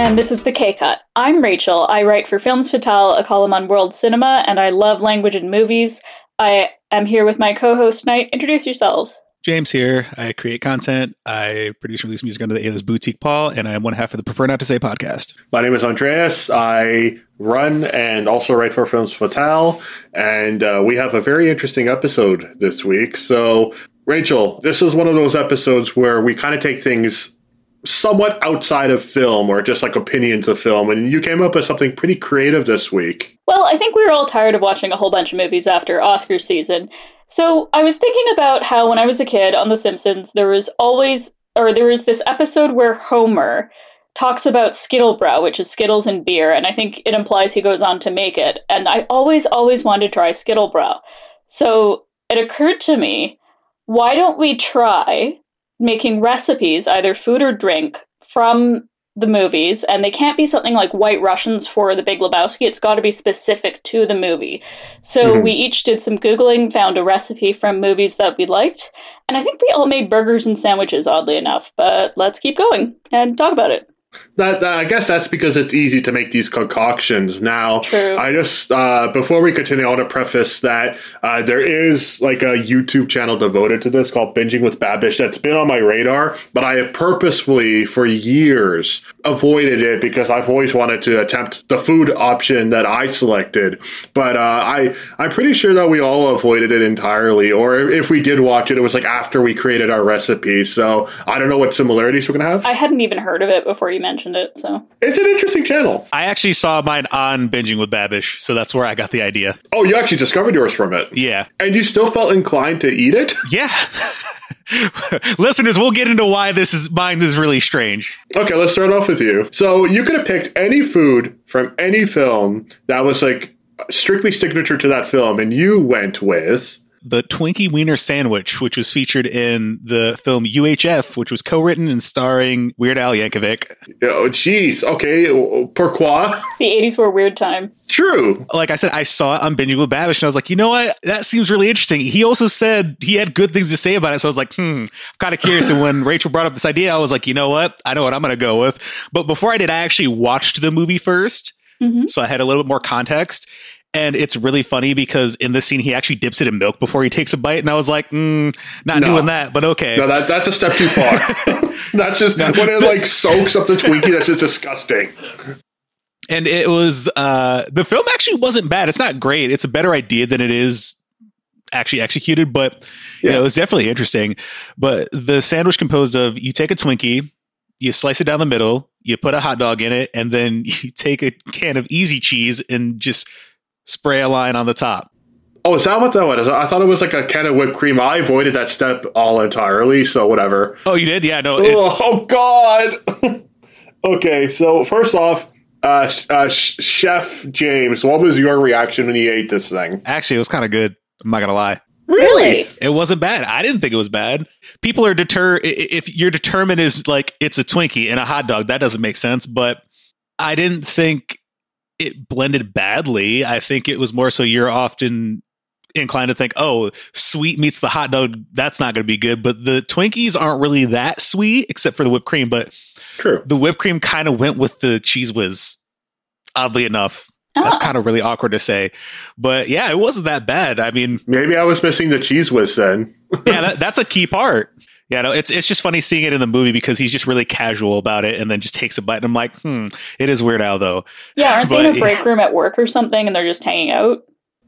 and this is the K Cut. I'm Rachael. I write for Films Fatale, a column on world cinema, and I love language and movies. I am here with my co host, Knight. Introduce yourselves. James here. I create content. I produce and release music under the alias Boutique Paul, and I'm one half of the Prefer Not to Say podcast. My name is Andreas. I run and also write for Films Fatale, and uh, we have a very interesting episode this week. So, Rachael, this is one of those episodes where we kind of take things somewhat outside of film or just like opinions of film. And you came up with something pretty creative this week. Well, I think we were all tired of watching a whole bunch of movies after Oscar season. So I was thinking about how when I was a kid on The Simpsons, there was always, or there was this episode where Homer talks about Skittlebrau, which is Skittles and beer. And I think it implies he goes on to make it. And I always, always wanted to try Skittlebrau. So it occurred to me, why don't we try making recipes, either food or drink, from the movies, and they can't be something like White Russians for The Big Lebowski. It's got to be specific to the movie. So mm-hmm. we each did some Googling, found a recipe from movies that we liked, and I think we all made burgers and sandwiches, oddly enough. But let's keep going and talk about it. That, that, I guess that's because it's easy to make these concoctions. Now, True. I just uh, before we continue, I want to preface that uh, there is like a YouTube channel devoted to this called Binging with Babish that's been on my radar, but I have purposefully for years avoided it because I've always wanted to attempt the food option that I selected. But uh, I I'm pretty sure that we all avoided it entirely, or if we did watch it, it was like after we created our recipe. So I don't know what similarities we're gonna have. I hadn't even heard of it before you mentioned it. So it's an interesting channel. I actually saw mine on binging with Babish, so that's where I got the idea. Oh, you actually discovered yours from it? Yeah. And you still felt inclined to eat it? Yeah. Listeners, we'll get into why this is mine is really strange. Okay, let's start off with you. So you could have picked any food from any film that was like strictly signature to that film, and you went with the Twinkie Wiener Sandwich, which was featured in the film UHF, which was co-written and starring Weird Al Yankovic. Oh, jeez. Okay, pourquoi? The 80s were a weird time. True. Like I said, I saw it on Binging with Babish, and I was like, you know what? That seems really interesting. He also said he had good things to say about it, so I was like, hmm, I'm kind of curious. and when Rachael brought up this idea, I was like, you know what? I know what I'm going to go with. But before I did, I actually watched the movie 1st mm-hmm. so I had a little bit more context. And it's really funny because in this scene, he actually dips it in milk before he takes a bite. And I was like, mm, not no. doing that, but okay. No, that, that's a step too far. that's just when it like soaks up the Twinkie, that's just disgusting. And it was, uh, the film actually wasn't bad. It's not great. It's a better idea than it is actually executed, but yeah. you know, it was definitely interesting. But the sandwich composed of you take a Twinkie, you slice it down the middle, you put a hot dog in it, and then you take a can of easy cheese and just spray a line on the top. Oh, is that what that was? I thought it was like a can of whipped cream. I avoided that step all entirely, so whatever. Oh, you did? Yeah, no. Oh, oh, God. okay, so first off, uh, uh, Chef James, what was your reaction when you ate this thing? Actually, it was kind of good. I'm not gonna lie. Really? It wasn't bad. I didn't think it was bad. People are deter if you're determined is like it's a Twinkie and a hot dog. That doesn't make sense. But I didn't think it blended badly. I think it was more so you're often inclined to think, oh, sweet meets the hot dog. That's not going to be good. But the Twinkies aren't really that sweet, except for the whipped cream. But True. the whipped cream kind of went with the Cheez Whiz. Oddly enough, that's ah. kind of really awkward to say. But yeah, it wasn't that bad. I mean, maybe I was missing the Cheez Whiz then. yeah, that, that's a key part. Yeah, no, it's it's just funny seeing it in the movie because he's just really casual about it and then just takes a bite. And I'm like, hmm, it is Weird Al though. Yeah, aren't but, they in a break room at work or something and they're just hanging out?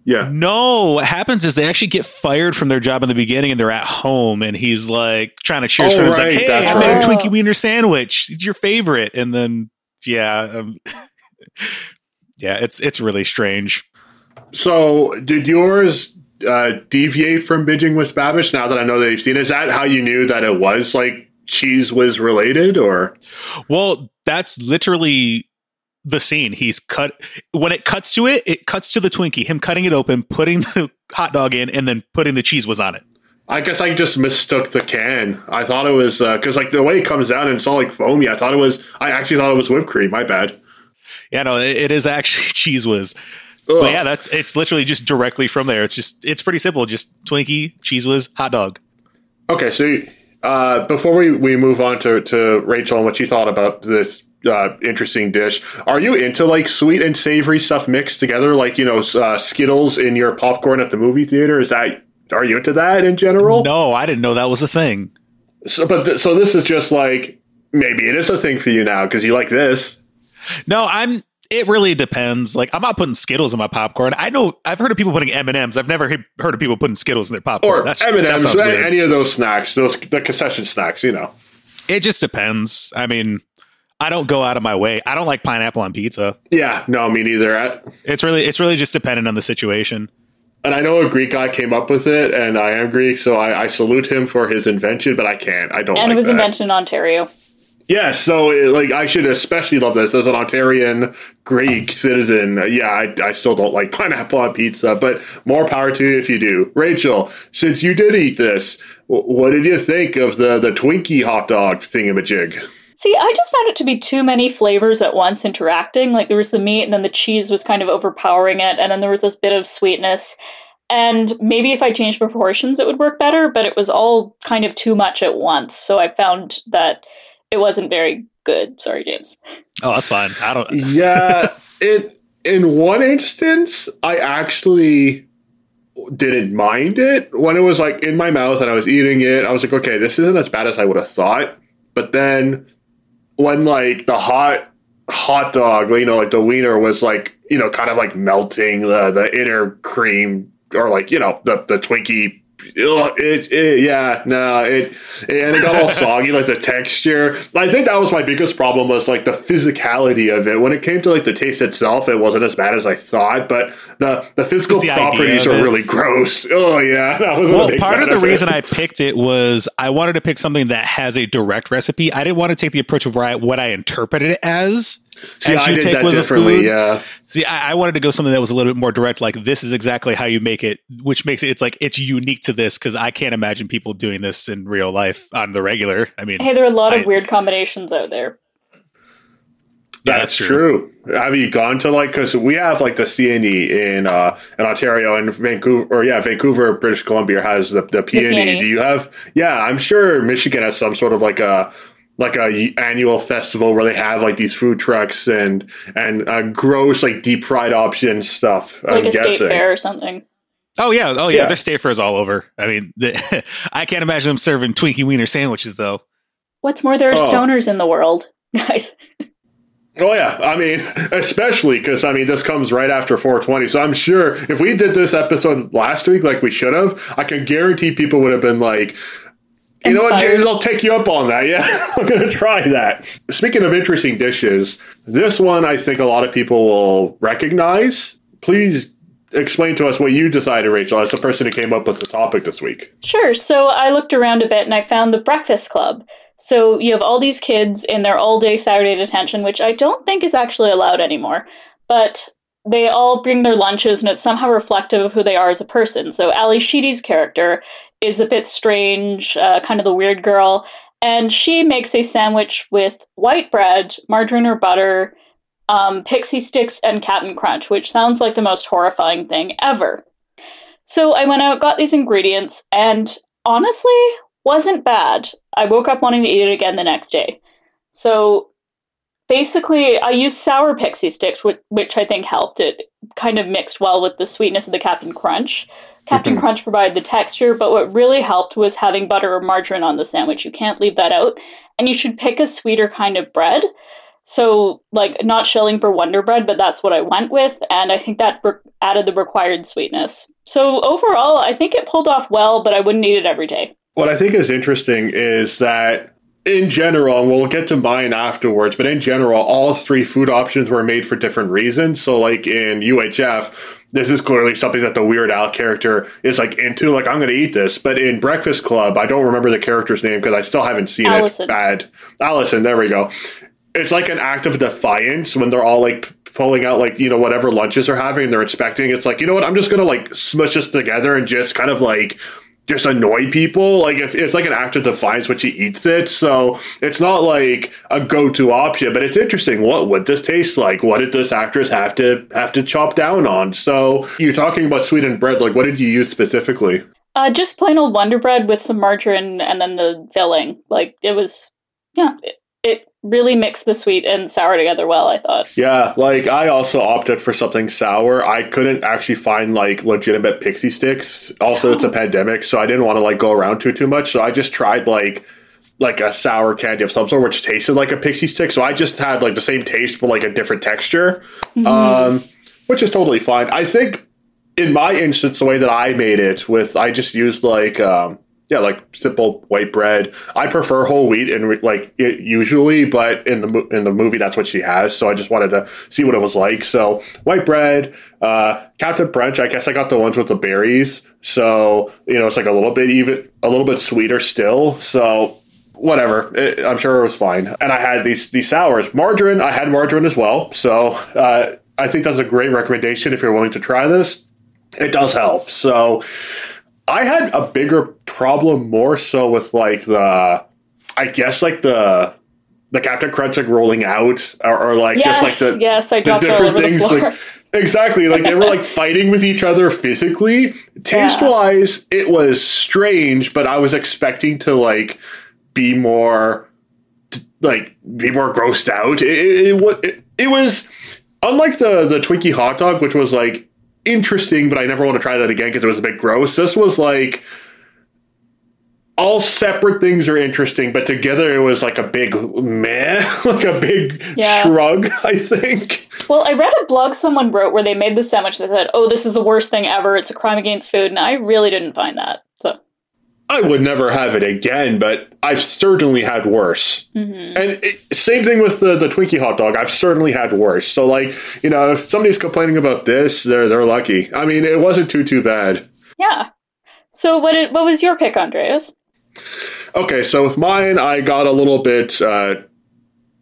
Yeah. No, what happens is they actually get fired from their job in the beginning and they're at home and he's like trying to cheers oh, for him. Right, he's like, hey, I made right. a Twinkie Wiener sandwich. It's your favorite. And then, yeah. Um, yeah, it's it's really strange. So, did yours uh, deviate from binging with Babish now that I know that you've seen? Is that how you knew that it was like Cheez Whiz related, or? Well, that's literally the scene. He's cut when it cuts to it. It cuts to the Twinkie, him cutting it open, putting the hot dog in, and then putting the Cheez Whiz on it. I guess I just mistook the can. I thought it was because uh, like the way it comes out and it's all like foamy. I thought it was. I actually thought it was whipped cream. My bad. Yeah, no, it, it is actually Cheez Whiz. But yeah, that's it's literally just directly from there. It's just it's pretty simple. Just Twinkie, Cheez Whiz, hot dog. Okay, so uh, before we, we move on to, to Rachael and what she thought about this uh, interesting dish. Are you into like sweet and savory stuff mixed together, like you know uh, Skittles in your popcorn at the movie theater? Is that are you into that in general? No, I didn't know that was a thing. So, but th- so this is just like maybe it is a thing for you now because you like this. No, I'm. It really depends. Like I'm not putting Skittles in my popcorn. I know I've heard of people putting M and M's. I've never he- heard of people putting Skittles in their popcorn. Or M and M's, sounds weird. any of those snacks, those the concession snacks, you know. It just depends. I mean, I don't go out of my way. I don't like pineapple on pizza. Yeah, no, me neither. I, It's really it's really just dependent on the situation. and I know a Greek guy came up with it, and I am Greek, so I, I salute him for his invention. But I can't. I don't. and like it was that. invented in Ontario. Yes, so like I should especially love this as an Ontarian Greek citizen. Yeah, I, I still don't like pineapple on pizza, but more power to you if you do. Rachael, since you did eat this, wh- what did you think of the the Twinkie hot dog thingamajig? See, I just found it to be too many flavors at once interacting. Like there was the meat, and then the cheese was kind of overpowering it, and then there was this bit of sweetness. And maybe if I changed proportions, it would work better, but it was all kind of too much at once. So I found that it wasn't very good. Sorry, James. Oh, that's fine. I don't. Yeah, it in one instance, I actually didn't mind it when it was like in my mouth and I was eating it. I was like, okay, this isn't as bad as I would have thought. But then when like the hot hot dog, you know, like the wiener was like, you know, kind of like melting the the inner cream or like, you know, the the Twinkie Ugh, it, it, yeah, no, it, and it got all soggy, like the texture. I think that was my biggest problem was like the physicality of it. When it came to like the taste itself, it wasn't as bad as I thought, but the the physical the properties are really gross. Oh yeah, that was Well, part of the reason I picked it was I wanted to pick something that has a direct recipe. I didn't want to take the approach of where I, what I interpreted it as. See, as I did take that differently. food. Yeah, See, I, I wanted to go something that was a little bit more direct. Like this is exactly how you make it, which makes it. It's like it's unique to this because I can't imagine people doing this in real life on the regular. I mean, Hey, there are a lot of weird combinations out there. Yeah, that's that's true. Have you gone to like because we have like the CNE in uh in Ontario and Vancouver or yeah Vancouver British Columbia has the the PNE. PNE. Do you have? Yeah, I'm sure Michigan has some sort of like a like a annual festival where they have like these food trucks and and uh, gross like deep fried option stuff. Like I'm a state fair or something. oh yeah, oh yeah, Yeah. there's state fairs all over. I mean, the, I can't imagine them serving Twinkie Wiener sandwiches though. What's more, there are Oh. stoners in the world, guys. Oh yeah, I mean, especially because I mean this comes right after 420, so I'm sure if we did this episode last week like we should have, I can guarantee people would have been like, you know what, James, I'll take you up on that. Yeah, I'm gonna try that. Speaking of interesting dishes, this one I think a lot of people will recognize. Please explain to us what you decided, Rachael, as the person who came up with the topic this week. Sure. So I looked around a bit and I found the Breakfast Club. So you have all these kids in their all day Saturday detention, which I don't think is actually allowed anymore. But they all bring their lunches and it's somehow reflective of who they are as a person. So Ally Sheedy's character is a bit strange, uh, kind of the weird girl. And she makes a sandwich with white bread, margarine or butter, um, pixie sticks, and Captain Crunch, which sounds like the most horrifying thing ever. So I went out, got these ingredients, and honestly, wasn't bad. I woke up wanting to eat it again the next day. So basically, I used sour pixie sticks, which, which I think helped. It kind of mixed well with the sweetness of the Captain Crunch. Captain. Crunch provided the texture, but what really helped was having butter or margarine on the sandwich. You can't leave that out. And you should pick a sweeter kind of bread. So, like, not shilling for Wonder Bread, but that's what I went with, and I think that re- added the required sweetness. So, overall, I think it pulled off well, but I wouldn't eat it every day. What I think is interesting is that in general, and we'll get to mine afterwards, but in general, all three food options were made for different reasons. So, like in UHF, this is clearly something that the Weird Al character is like into. Like, I'm going to eat this. But in Breakfast Club, I don't remember the character's name because I still haven't seen Allison. it. Bad. Allison, there we go. It's like an act of defiance when they're all like pulling out like you know whatever lunches they're having and they're inspecting it's like you know what i'm just gonna like smush this together and just kind of like just annoy people. Like if it's like an act of defiance when she eats it. So it's not like a go-to option, but it's interesting. What would this taste like? What did this actress have to have to chop down on? So you're talking about sweetened bread. Like what did you use specifically? Uh, just plain old Wonder Bread with some margarine and then the filling. Like, it was, yeah, it, it really mixed the sweet and sour together well, I thought. Yeah, like I also opted for something sour. I couldn't actually find like legitimate pixie sticks. Also, it's a pandemic, so I didn't want to like go around too too much. So I just tried like like a sour candy of some sort, which tasted like a pixie stick. So I just had like the same taste but like a different texture, mm-hmm. um, which is totally fine. I think in my instance, the way that I made it with, I just used like um, yeah, like simple white bread. I prefer whole wheat and like it usually, but in the in the movie that's what she has. So I just wanted to see what it was like. So white bread, uh, Captain Crunch. I guess I got the ones with the berries. So you know it's like a little bit even a little bit sweeter still. So whatever. It, I'm sure it was fine. And I had these these sours, margarine. I had margarine as well. So uh, I think that's a great recommendation if you're willing to try this. It does help. So I had a bigger problem more so with like the, I guess like the the Captain Crunch like rolling out or, or like yes, just like the yes, I the different things like exactly like they were like fighting with each other physically. Taste yeah. wise, it was strange, but I was expecting to like be more like be more grossed out. It, it, it, it was unlike the the Twinkie hot dog, which was like interesting, but I never want to try that again because it was a bit gross. This was like all separate things are interesting, but together it was like a big meh, like a big yeah. shrug, I think. Well, I read a blog someone wrote where they made the sandwich that said, Oh, this is the worst thing ever. It's a crime against food. And I really didn't find that. So I would never have it again, but I've certainly had worse. Mm-hmm. And it, same thing with the, the Twinkie hot dog. I've certainly had worse. So, like, you know, if somebody's complaining about this, they're they're lucky. I mean, it wasn't too too bad. Yeah. So, what did, what was your pick, Andreas? Okay, so with mine, I got a little bit uh,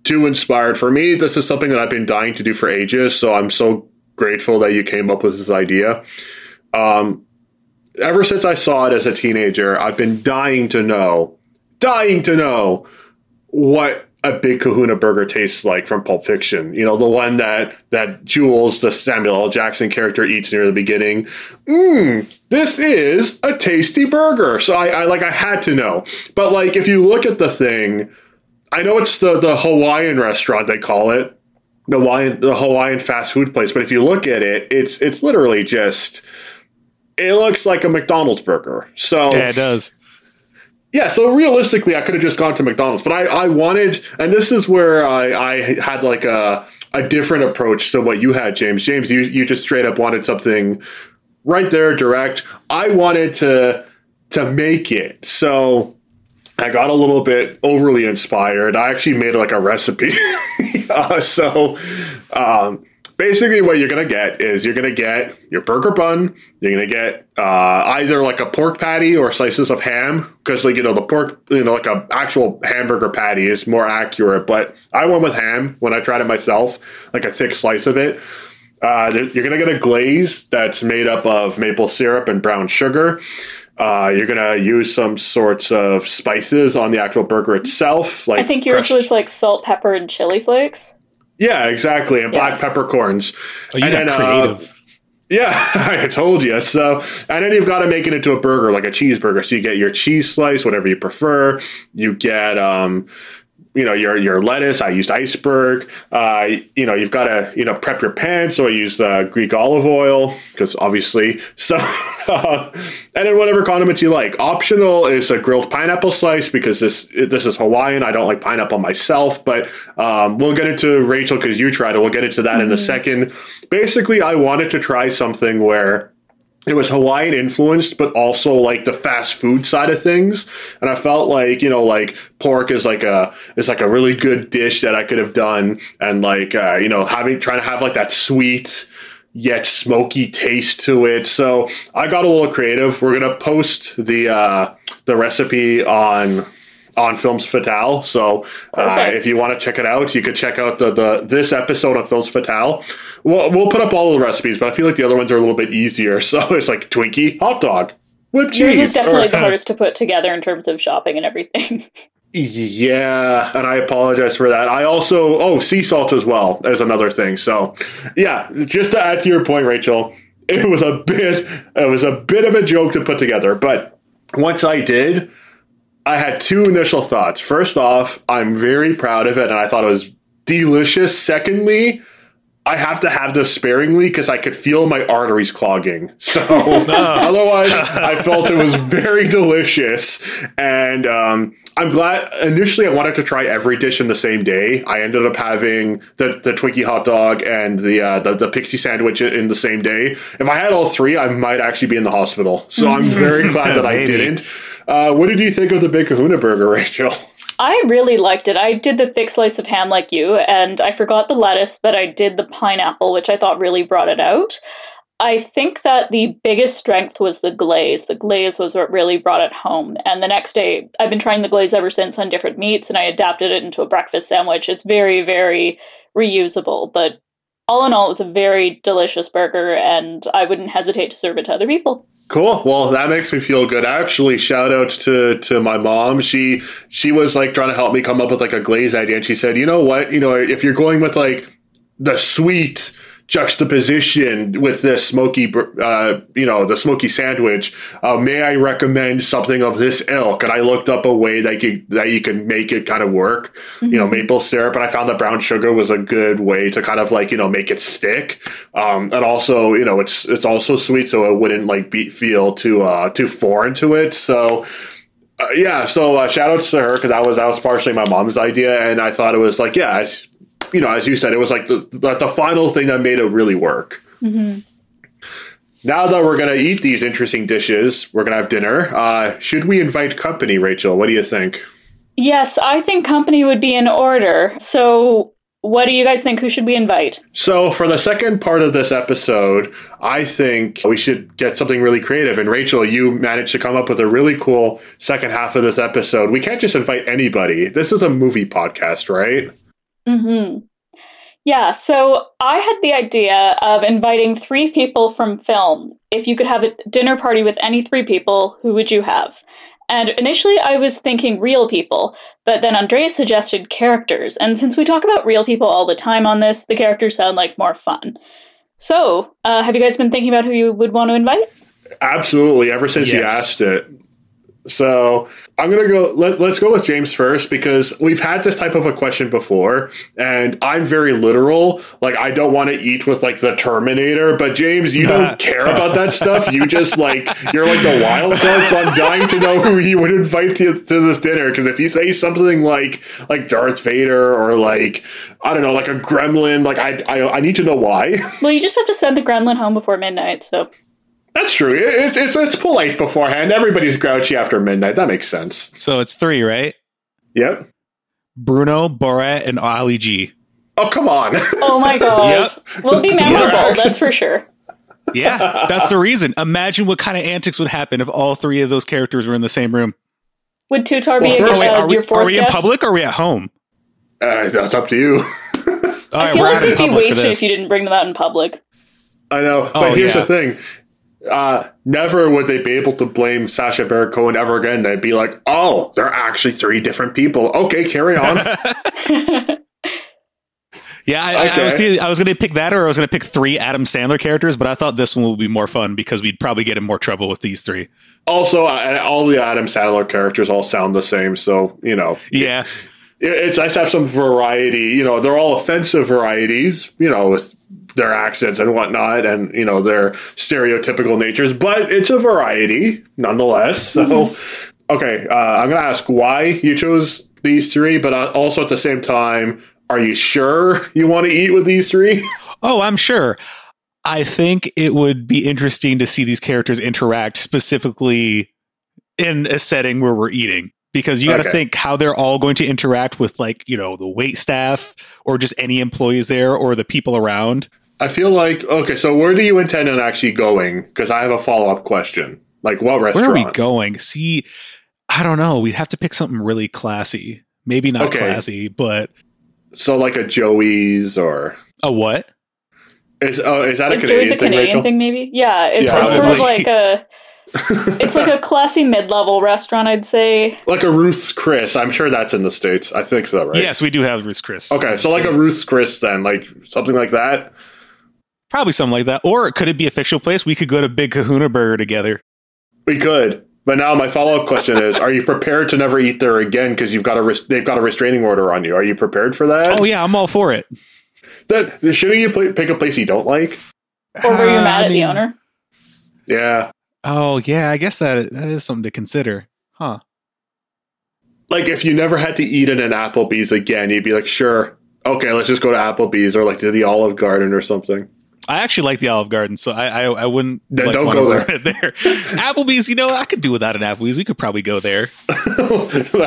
too inspired. For me, this is something that I've been dying to do for ages. So I'm so grateful that you came up with this idea. Um, ever since I saw it as a teenager, I've been dying to know, dying to know what a big kahuna burger tastes like from Pulp Fiction. You know, the one that that Jules, the Samuel L. Jackson character, eats near the beginning. Mmm, this is a tasty burger. So I, I like I had to know. But like if you look at the thing, I know it's the the Hawaiian restaurant they call it. The Hawaiian the Hawaiian fast food place, but if you look at it, it's it's literally just it looks like a McDonald's burger. So yeah, it does. Yeah, so realistically, I could have just gone to McDonald's, but I, I wanted, and this is where I, I had like a a different approach to what you had, James. James, you you just straight up wanted something right there, direct. I wanted to to make it, so I got a little bit overly inspired. I actually made like a recipe. uh, so um, basically what you're gonna get is you're gonna get your burger bun you're gonna get uh, either like a pork patty or slices of ham because like you know the pork you know like a actual hamburger patty is more accurate but i went with ham when i tried it myself like a thick slice of it. Uh, you're gonna get a glaze that's made up of maple syrup and brown sugar. Uh, you're gonna use some sorts of spices on the actual burger itself like i think yours crushed- was like salt pepper and chili flakes yeah, exactly, and yeah. black peppercorns. Oh, you and got then, creative. Uh, yeah, I told you. So, and then you've got to make it into a burger, like a cheeseburger. So you get your cheese slice, whatever you prefer. You get um, you know your your lettuce. I used iceberg. Uh, you know you've got to you know prep your pan. So I used uh, Greek olive oil because obviously. So uh, and then whatever condiments you like. Optional is a grilled pineapple slice because this this is Hawaiian. I don't like pineapple myself, but um, we'll get into Rachael because you tried it. We'll get into that mm-hmm. in a mm-hmm. second. Basically, I wanted to try something where it was Hawaiian influenced, but also like the fast food side of things. And I felt like, you know, like pork is like a, is like a really good dish that I could have done. And like, uh, you know, having, trying to have like that sweet, yet smoky taste to it. So I got a little creative. We're to post the, uh, the recipe on, on Films Fatale. So uh, if you want to check it out, you could check out the, the this episode of Films Fatale. We'll, we'll put up all the recipes, but I feel like the other ones are a little bit easier. So it's like Twinkie, hot dog, whipped cheese. Yours is definitely the hardest to put together in terms of shopping and everything. Yeah, and I apologize for that. I also oh sea salt as well as another thing. So yeah, just to add to your point, Rachael, it was a bit it was a bit of a joke to put together, but once I did, I had two initial thoughts. First off, I'm very proud of it and I thought it was delicious. Secondly, I have to have this sparingly because I could feel my arteries clogging. So otherwise, I felt it was very delicious. And um, I'm glad. Initially, I wanted to try every dish in the same day. I ended up having the, the Twinkie hot dog and the, uh, the the pixie sandwich in the same day. If I had all three, I might actually be in the hospital. So I'm very glad that I didn't. Uh, what did you think of the Big Kahuna Burger, Rachael? I really liked it. I did the thick slice of ham like you, and I forgot the lettuce, but I did the pineapple, which I thought really brought it out. I think that the biggest strength was the glaze. The glaze was what really brought it home. And the next day, I've been trying the glaze ever since on different meats, and I adapted it into a breakfast sandwich. It's very, very reusable, but all in all, it was a very delicious burger, and I wouldn't hesitate to serve it to other people. Cool. Well, that makes me feel good. Actually, shout out to to my mom. She she was like trying to help me come up with like a glaze idea, and she said, "You know what? You know, if you're going with like the sweet juxtaposition with this smoky, uh, you know, the smoky sandwich, uh, may I recommend something of this ilk?" And I looked up a way that you that you can make it kind of work. You know, maple syrup, and I found that brown sugar was a good way to kind of like you know make it stick. Um, and also, you know, it's it's also sweet, so it wouldn't like be feel too uh too foreign to it. So. Uh, yeah, so uh, shout outs to her because that was that was partially my mom's idea, and I thought it was like yeah, you know, as you said, it was like the, the the final thing that made it really work. Now that we're gonna eat these interesting dishes, we're gonna have dinner. Uh, should we invite company, Rachael? What do you think? Yes, I think company would be in order. So, what do you guys think? Who should we invite? So, for the second part of this episode, I think we should get something really creative. And Rachael, you managed to come up with a really cool second half of this episode. We can't just invite anybody. This is a movie podcast, right? Hmm Yeah, so I had the idea of inviting three people from film. If you could have a dinner party with any three people, who would you have? And initially I was thinking real people, but then Andrea suggested characters. And since we talk about real people all the time on this, the characters sound like more fun. So, uh, have you guys been thinking about who you would want to invite? Absolutely. Ever since you asked it. So I'm gonna go. Let, let's go with James first because we've had this type of a question before, and I'm very literal. Like I don't want to eat with like the Terminator, but James, you don't care about that stuff. You just like you're like the wild card. So I'm dying to know who you would invite to, to this dinner because if you say something like like Darth Vader or like I don't know like a Gremlin, like I I, I need to know why. Well, you just have to send the gremlin home before midnight, so. That's true. It's, it's it's polite beforehand. Everybody's grouchy after midnight. That makes sense. So it's three, right? Yep. Bruno, Borat, and Ali G. Oh come on. Oh my god. yep. We'll be memorable, that's for sure. Yeah, that's the reason. Imagine what kind of antics would happen if all three of those characters were in the same room. Would Tutar Well, be first- uh, Wait, are we, your fourth are we in guest? public or are we at home? uh, that's up to you. All I right, feel we're like out in you'd be wasted if you didn't bring them out in public. I know, but Oh, here's yeah. the thing. Uh, never would they be able to blame Sacha Baron Cohen ever again. They'd be like, "Oh, they're actually three different people." Okay, carry on. Yeah, I, I- I, was I was going to pick that, or I was going to pick three Adam Sandler characters, but I thought this one would be more fun because we'd probably get in more trouble with these three. also, uh, all the Adam Sandler characters all sound the same, so you know, Yeah, it- it's nice to have some variety. You know, they're all offensive varieties. You know, with their accents and whatnot, and you know their stereotypical natures. But it's a variety nonetheless. So, okay, uh, I'm gonna ask why you chose these three, but uh, also at the same time, are you sure you want to eat with these three? Oh, I'm sure. I think it would be interesting to see these characters interact specifically in a setting where we're eating because you got to Okay. think how they're all going to interact with like, you know, the wait staff or just any employees there or the people around. I feel like okay. So, where do you intend on actually going? Because I have a follow up question. Like, what restaurant? Where are we going? See, I don't know. We'd have to pick something really classy. Maybe not Okay. classy, but So, like a Joey's or a what? is oh, is that a Is Canadian Joey's a thing, Canadian thing, maybe? Yeah, it's, Yeah, it's sort of like a it's like a classy mid-level restaurant, I'd say. Like a Ruth's Chris. I'm sure that's in the states. I think so, right? Yes, we do have Ruth's Chris. Okay, so like a Ruth's Chris then, like something like that. Probably something like that. Or could it be a fictional place? We could go to Big Kahuna Burger together. We could. But now my follow up question is: Are you prepared to never eat there again because you've got a res- they've got a restraining order on you? Are you prepared for that? Oh yeah, I'm all for it. That shouldn't you play, pick a place you don't like? Or were you Uh, mad I at the owner? Yeah, Oh yeah, I guess that that is something to consider, huh? like if you never had to eat in an Applebee's again, you'd be like, sure, okay, let's just go to Applebee's or like to the Olive Garden or something. I actually like the Olive Garden, so I I, I wouldn't Then like, don't go run it there. Applebee's, you know, I could do without an Applebee's. We could probably go there.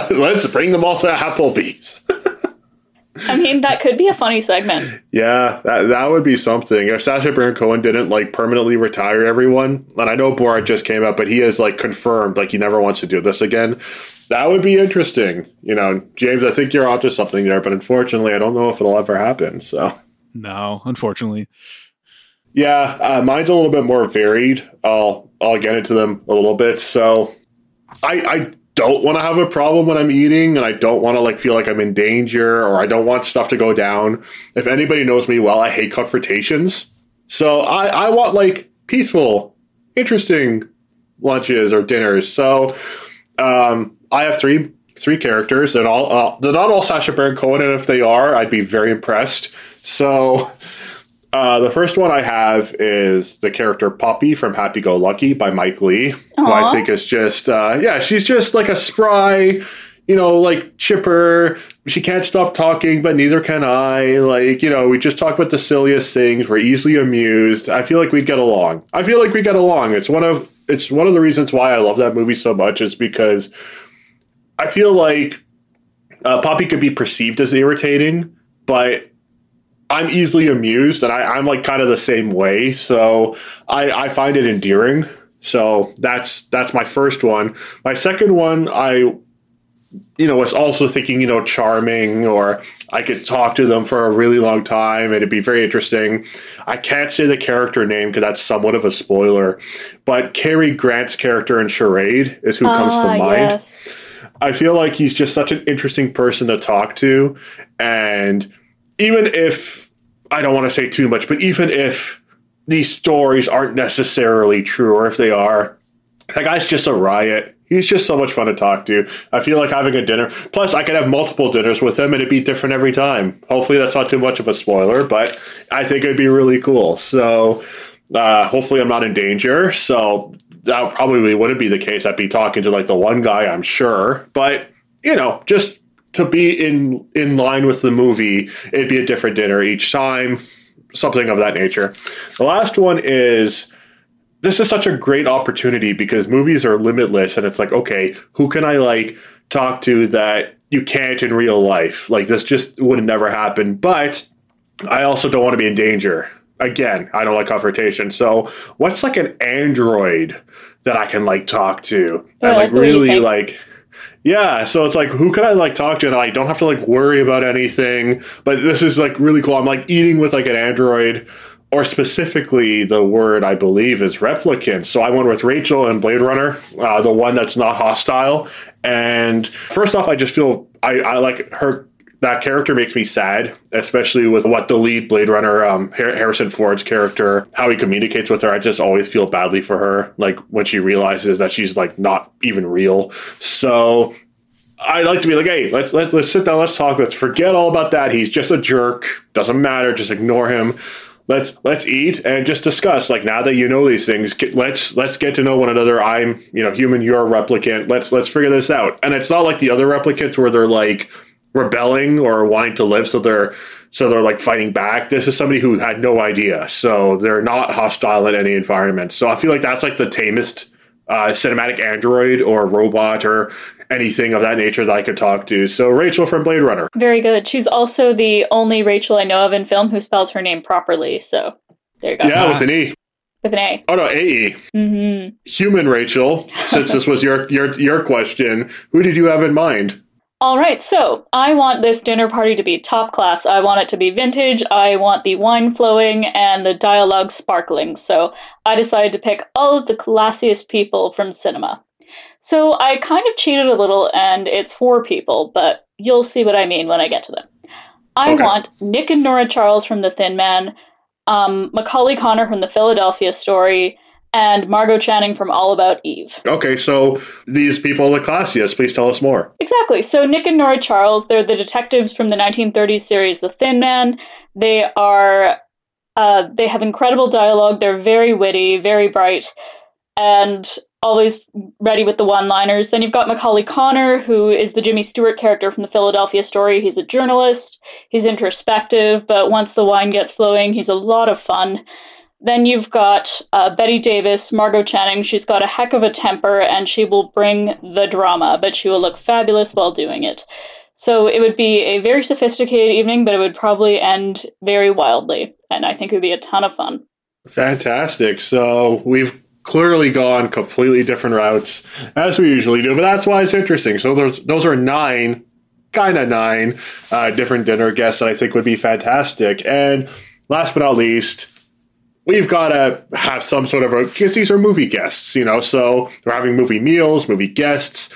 let's bring them all to Applebee's. I mean, that could be a funny segment. Yeah, that, that would be something. If Sacha Baron Cohen didn't like permanently retire everyone, and I know Borat just came out, but he has like confirmed like he never wants to do this again. That would be interesting. You know, James, I think you're onto something there, but unfortunately, I don't know if it'll ever happen. So, No, unfortunately. Yeah, uh, mine's a little bit more varied. I'll I'll get into them a little bit. So, I I don't want to have a problem when I'm eating, and I don't want to like feel like I'm in danger, or I don't want stuff to go down. If anybody knows me well, I hate confrontations. So I I want like peaceful, interesting lunches or dinners. So um, I have three three characters. They're all uh, they're not all Sacha Baron Cohen, and if they are, I'd be very impressed. So. Uh, the first one I have is the character Poppy from Happy Go Lucky by Mike Leigh, who I think is just, uh, yeah, she's just like a spry, you know, like chipper. She can't stop talking, but neither can I. Like, you know, we just talk about the silliest things. We're easily amused. I feel like we'd get along. I feel like we get along. It's one of it's one of the reasons why I love that movie so much is because I feel like uh, Poppy could be perceived as irritating, but I'm easily amused, and I, I'm like kind of the same way. So I, I find it endearing. So that's that's my first one. My second one, I you know was also thinking you know charming, or I could talk to them for a really long time, and it'd be very interesting. I can't say the character name because that's somewhat of a spoiler, but Cary Grant's character in Charade is who comes to Ah, mind. yes. I feel like he's just such an interesting person to talk to. And even if I don't want to say too much, but even if these stories aren't necessarily true, or if they are, that guy's just a riot. He's just so much fun to talk to. I feel like having a dinner. Plus, I could have multiple dinners with him and it'd be different every time. Hopefully, that's not too much of a spoiler, but I think it'd be really cool. So, uh, hopefully, I'm not in danger. So, that probably wouldn't be the case. I'd be talking to like the one guy, I'm sure. But, you know, just to be in in line with the movie, it'd be a different dinner each time, something of that nature. The last one is this is such a great opportunity because movies are limitless and it's like okay who can i like talk to that you can't in real life? Like this just would never happen but i also don't want to be in danger. Again i don't like confrontation so what's like an android that i can like talk to? Oh, and like like the way you really like yeah, so it's like who can I like talk to and I don't have to like worry about anything. But this is like really cool. I'm like eating with like an android or specifically the word I believe is replicant. So I went with Rachael and Blade Runner, uh, the one that's not hostile. And first off, I just feel I, I like her. That character makes me sad, especially with what the lead Blade Runner, um, Harrison Ford's character, how he communicates with her. I just always feel badly for her, like when she realizes that she's like not even real. So I like to be like, hey, let's let, let's sit down, let's talk, let's forget all about that. He's just a jerk. Doesn't matter. Just ignore him. Let's let's eat and just discuss. Like now that you know these things, let's let's get to know one another. I'm you know human, you're a replicant. Let's let's figure this out. And it's not like the other replicants where they're like rebelling or wanting to live, so they're so they're like fighting back. This is somebody who had no idea, so they're not hostile in any environment. So I feel like that's like the tamest uh, cinematic android or robot or anything of that nature that I could talk to. So Rachael from Blade Runner. Very good. She's also the only Rachael I know of in film who spells her name properly. So there you go. Yeah, with an E. With an A. Oh no, AE. hmm Human Rachael. Since this was your your your question, who did you have in mind? All right, so I want this dinner party to be top class. I want it to be vintage. I want the wine flowing and the dialogue sparkling. So I decided to pick all of the classiest people from cinema. So I kind of cheated a little, and it's four people, but you'll see what I mean when I get to them. I Okay. want Nick and Nora Charles from The Thin Man, um, Macaulay Connor from The Philadelphia Story, and Margo Channing from All About Eve. Okay, so these people are the classiest. Please tell us more. Exactly. So Nick and Nora Charles, they're the detectives from the 1930s series The Thin Man. They are uh, they have incredible dialogue. They're very witty, very bright, and always ready with the one-liners. Then you've got Macaulay Connor, who is the Jimmy Stewart character from the Philadelphia Story. He's a journalist. He's introspective, but once the wine gets flowing, he's a lot of fun. Then you've got uh, Bette Davis, Margo Channing. She's got a heck of a temper and she will bring the drama, but she will look fabulous while doing it. So it would be a very sophisticated evening, but it would probably end very wildly. And I think it would be a ton of fun. Fantastic. So we've clearly gone completely different routes as we usually do, but that's why it's interesting. So those, those are nine, kind of nine uh, different dinner guests that I think would be fantastic. And last but not least, we've got to have some sort of a because these are movie guests, you know. So we're having movie meals, movie guests.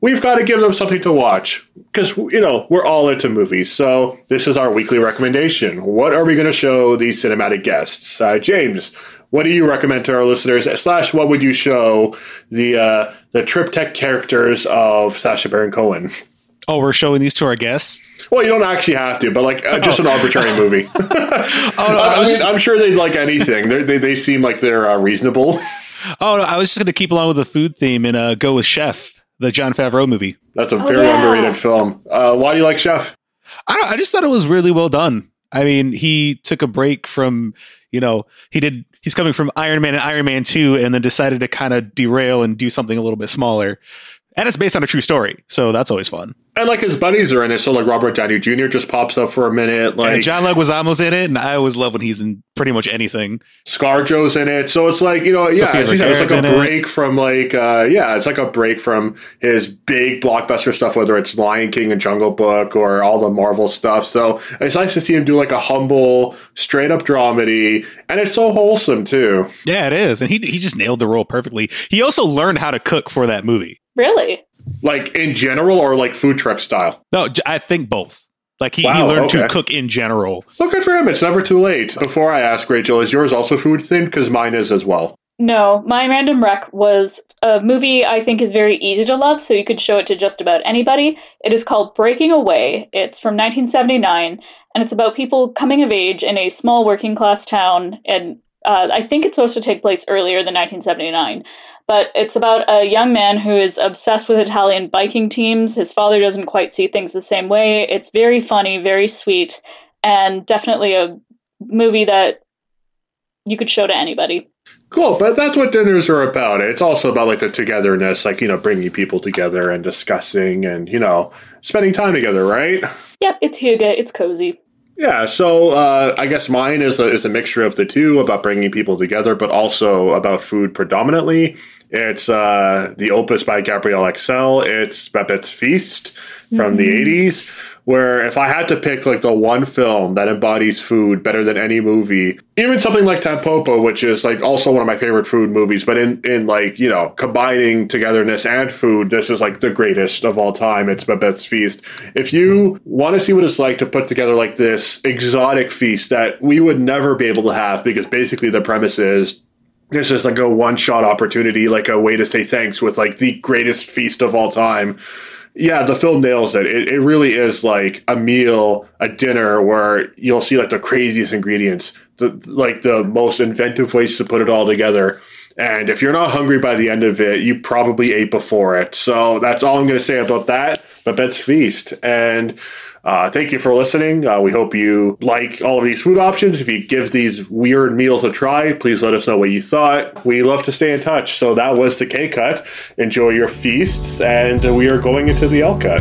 We've got to give them something to watch because you know we're all into movies. So this is our weekly recommendation. What are we going to show these cinematic guests? Uh, James, what do you recommend to our listeners? Slash, what would you show the uh, the triptych characters of Sacha Baron Cohen? Oh, we're showing these to our guests. Well, you don't actually have to, but like uh, just an arbitrary movie. oh, no, I, I mean, just... I'm sure they'd like anything. They're, they they seem like they're uh, reasonable. Oh, no, I was just going to keep along with the food theme and uh, go with Chef, the Jon Favreau movie. That's a oh, very yeah. underrated film. Uh, why do you like Chef? I, I just thought it was really well done. I mean, he took a break from, you know, he did. He's coming from Iron Man and Iron Man Two, and then decided to kind of derail and do something a little bit smaller and it's based on a true story, so that's always fun. And like his buddies are in it, so like Robert Downey Jr. just pops up for a minute. Like and John Leguizamo's in it, and I always love when he's in pretty much anything. ScarJo's in it, so it's like you know, yeah, it's, it's like a break it. from like uh, yeah, it's like a break from his big blockbuster stuff, whether it's Lion King and Jungle Book or all the Marvel stuff. So it's nice to see him do like a humble, straight up dramedy, and it's so wholesome too. Yeah, it is, and he he just nailed the role perfectly. He also learned how to cook for that movie. Really? Like in general or like food truck style? No, I think both. Like he, wow, he learned okay. to cook in general. Well, good for him. It's never too late. Before I ask Rachael, is yours also food themed? Because mine is as well. No, my random rec was a movie I think is very easy to love, so you could show it to just about anybody. It is called Breaking Away. It's from 1979, and it's about people coming of age in a small working class town. And uh, I think it's supposed to take place earlier than 1979 but it's about a young man who is obsessed with Italian biking teams. His father doesn't quite see things the same way. It's very funny, very sweet, and definitely a movie that you could show to anybody. Cool, but that's what dinners are about. It's also about like the togetherness, like you know, bringing people together and discussing and you know, spending time together, right? Yep, it's hygge. It's cozy. Yeah, so uh, I guess mine is a, is a mixture of the two about bringing people together, but also about food predominantly. It's uh, the opus by Gabriel Axel. It's Babette's Feast from mm-hmm. the 80s, where if I had to pick like the one film that embodies food better than any movie, even something like Tampopo, which is like also one of my favorite food movies, but in, in like, you know, combining togetherness and food, this is like the greatest of all time. It's Babette's Feast. If you want to see what it's like to put together like this exotic feast that we would never be able to have because basically the premise is this is like a one shot opportunity, like a way to say thanks with like the greatest feast of all time. Yeah, the film nails it. it. It really is like a meal, a dinner where you'll see like the craziest ingredients, the, like the most inventive ways to put it all together. And if you're not hungry by the end of it, you probably ate before it. So that's all I'm going to say about that. But that's feast. And uh, thank you for listening. Uh, we hope you like all of these food options. If you give these weird meals a try, please let us know what you thought. We love to stay in touch. So that was the K Cut. Enjoy your feasts, and we are going into the L Cut.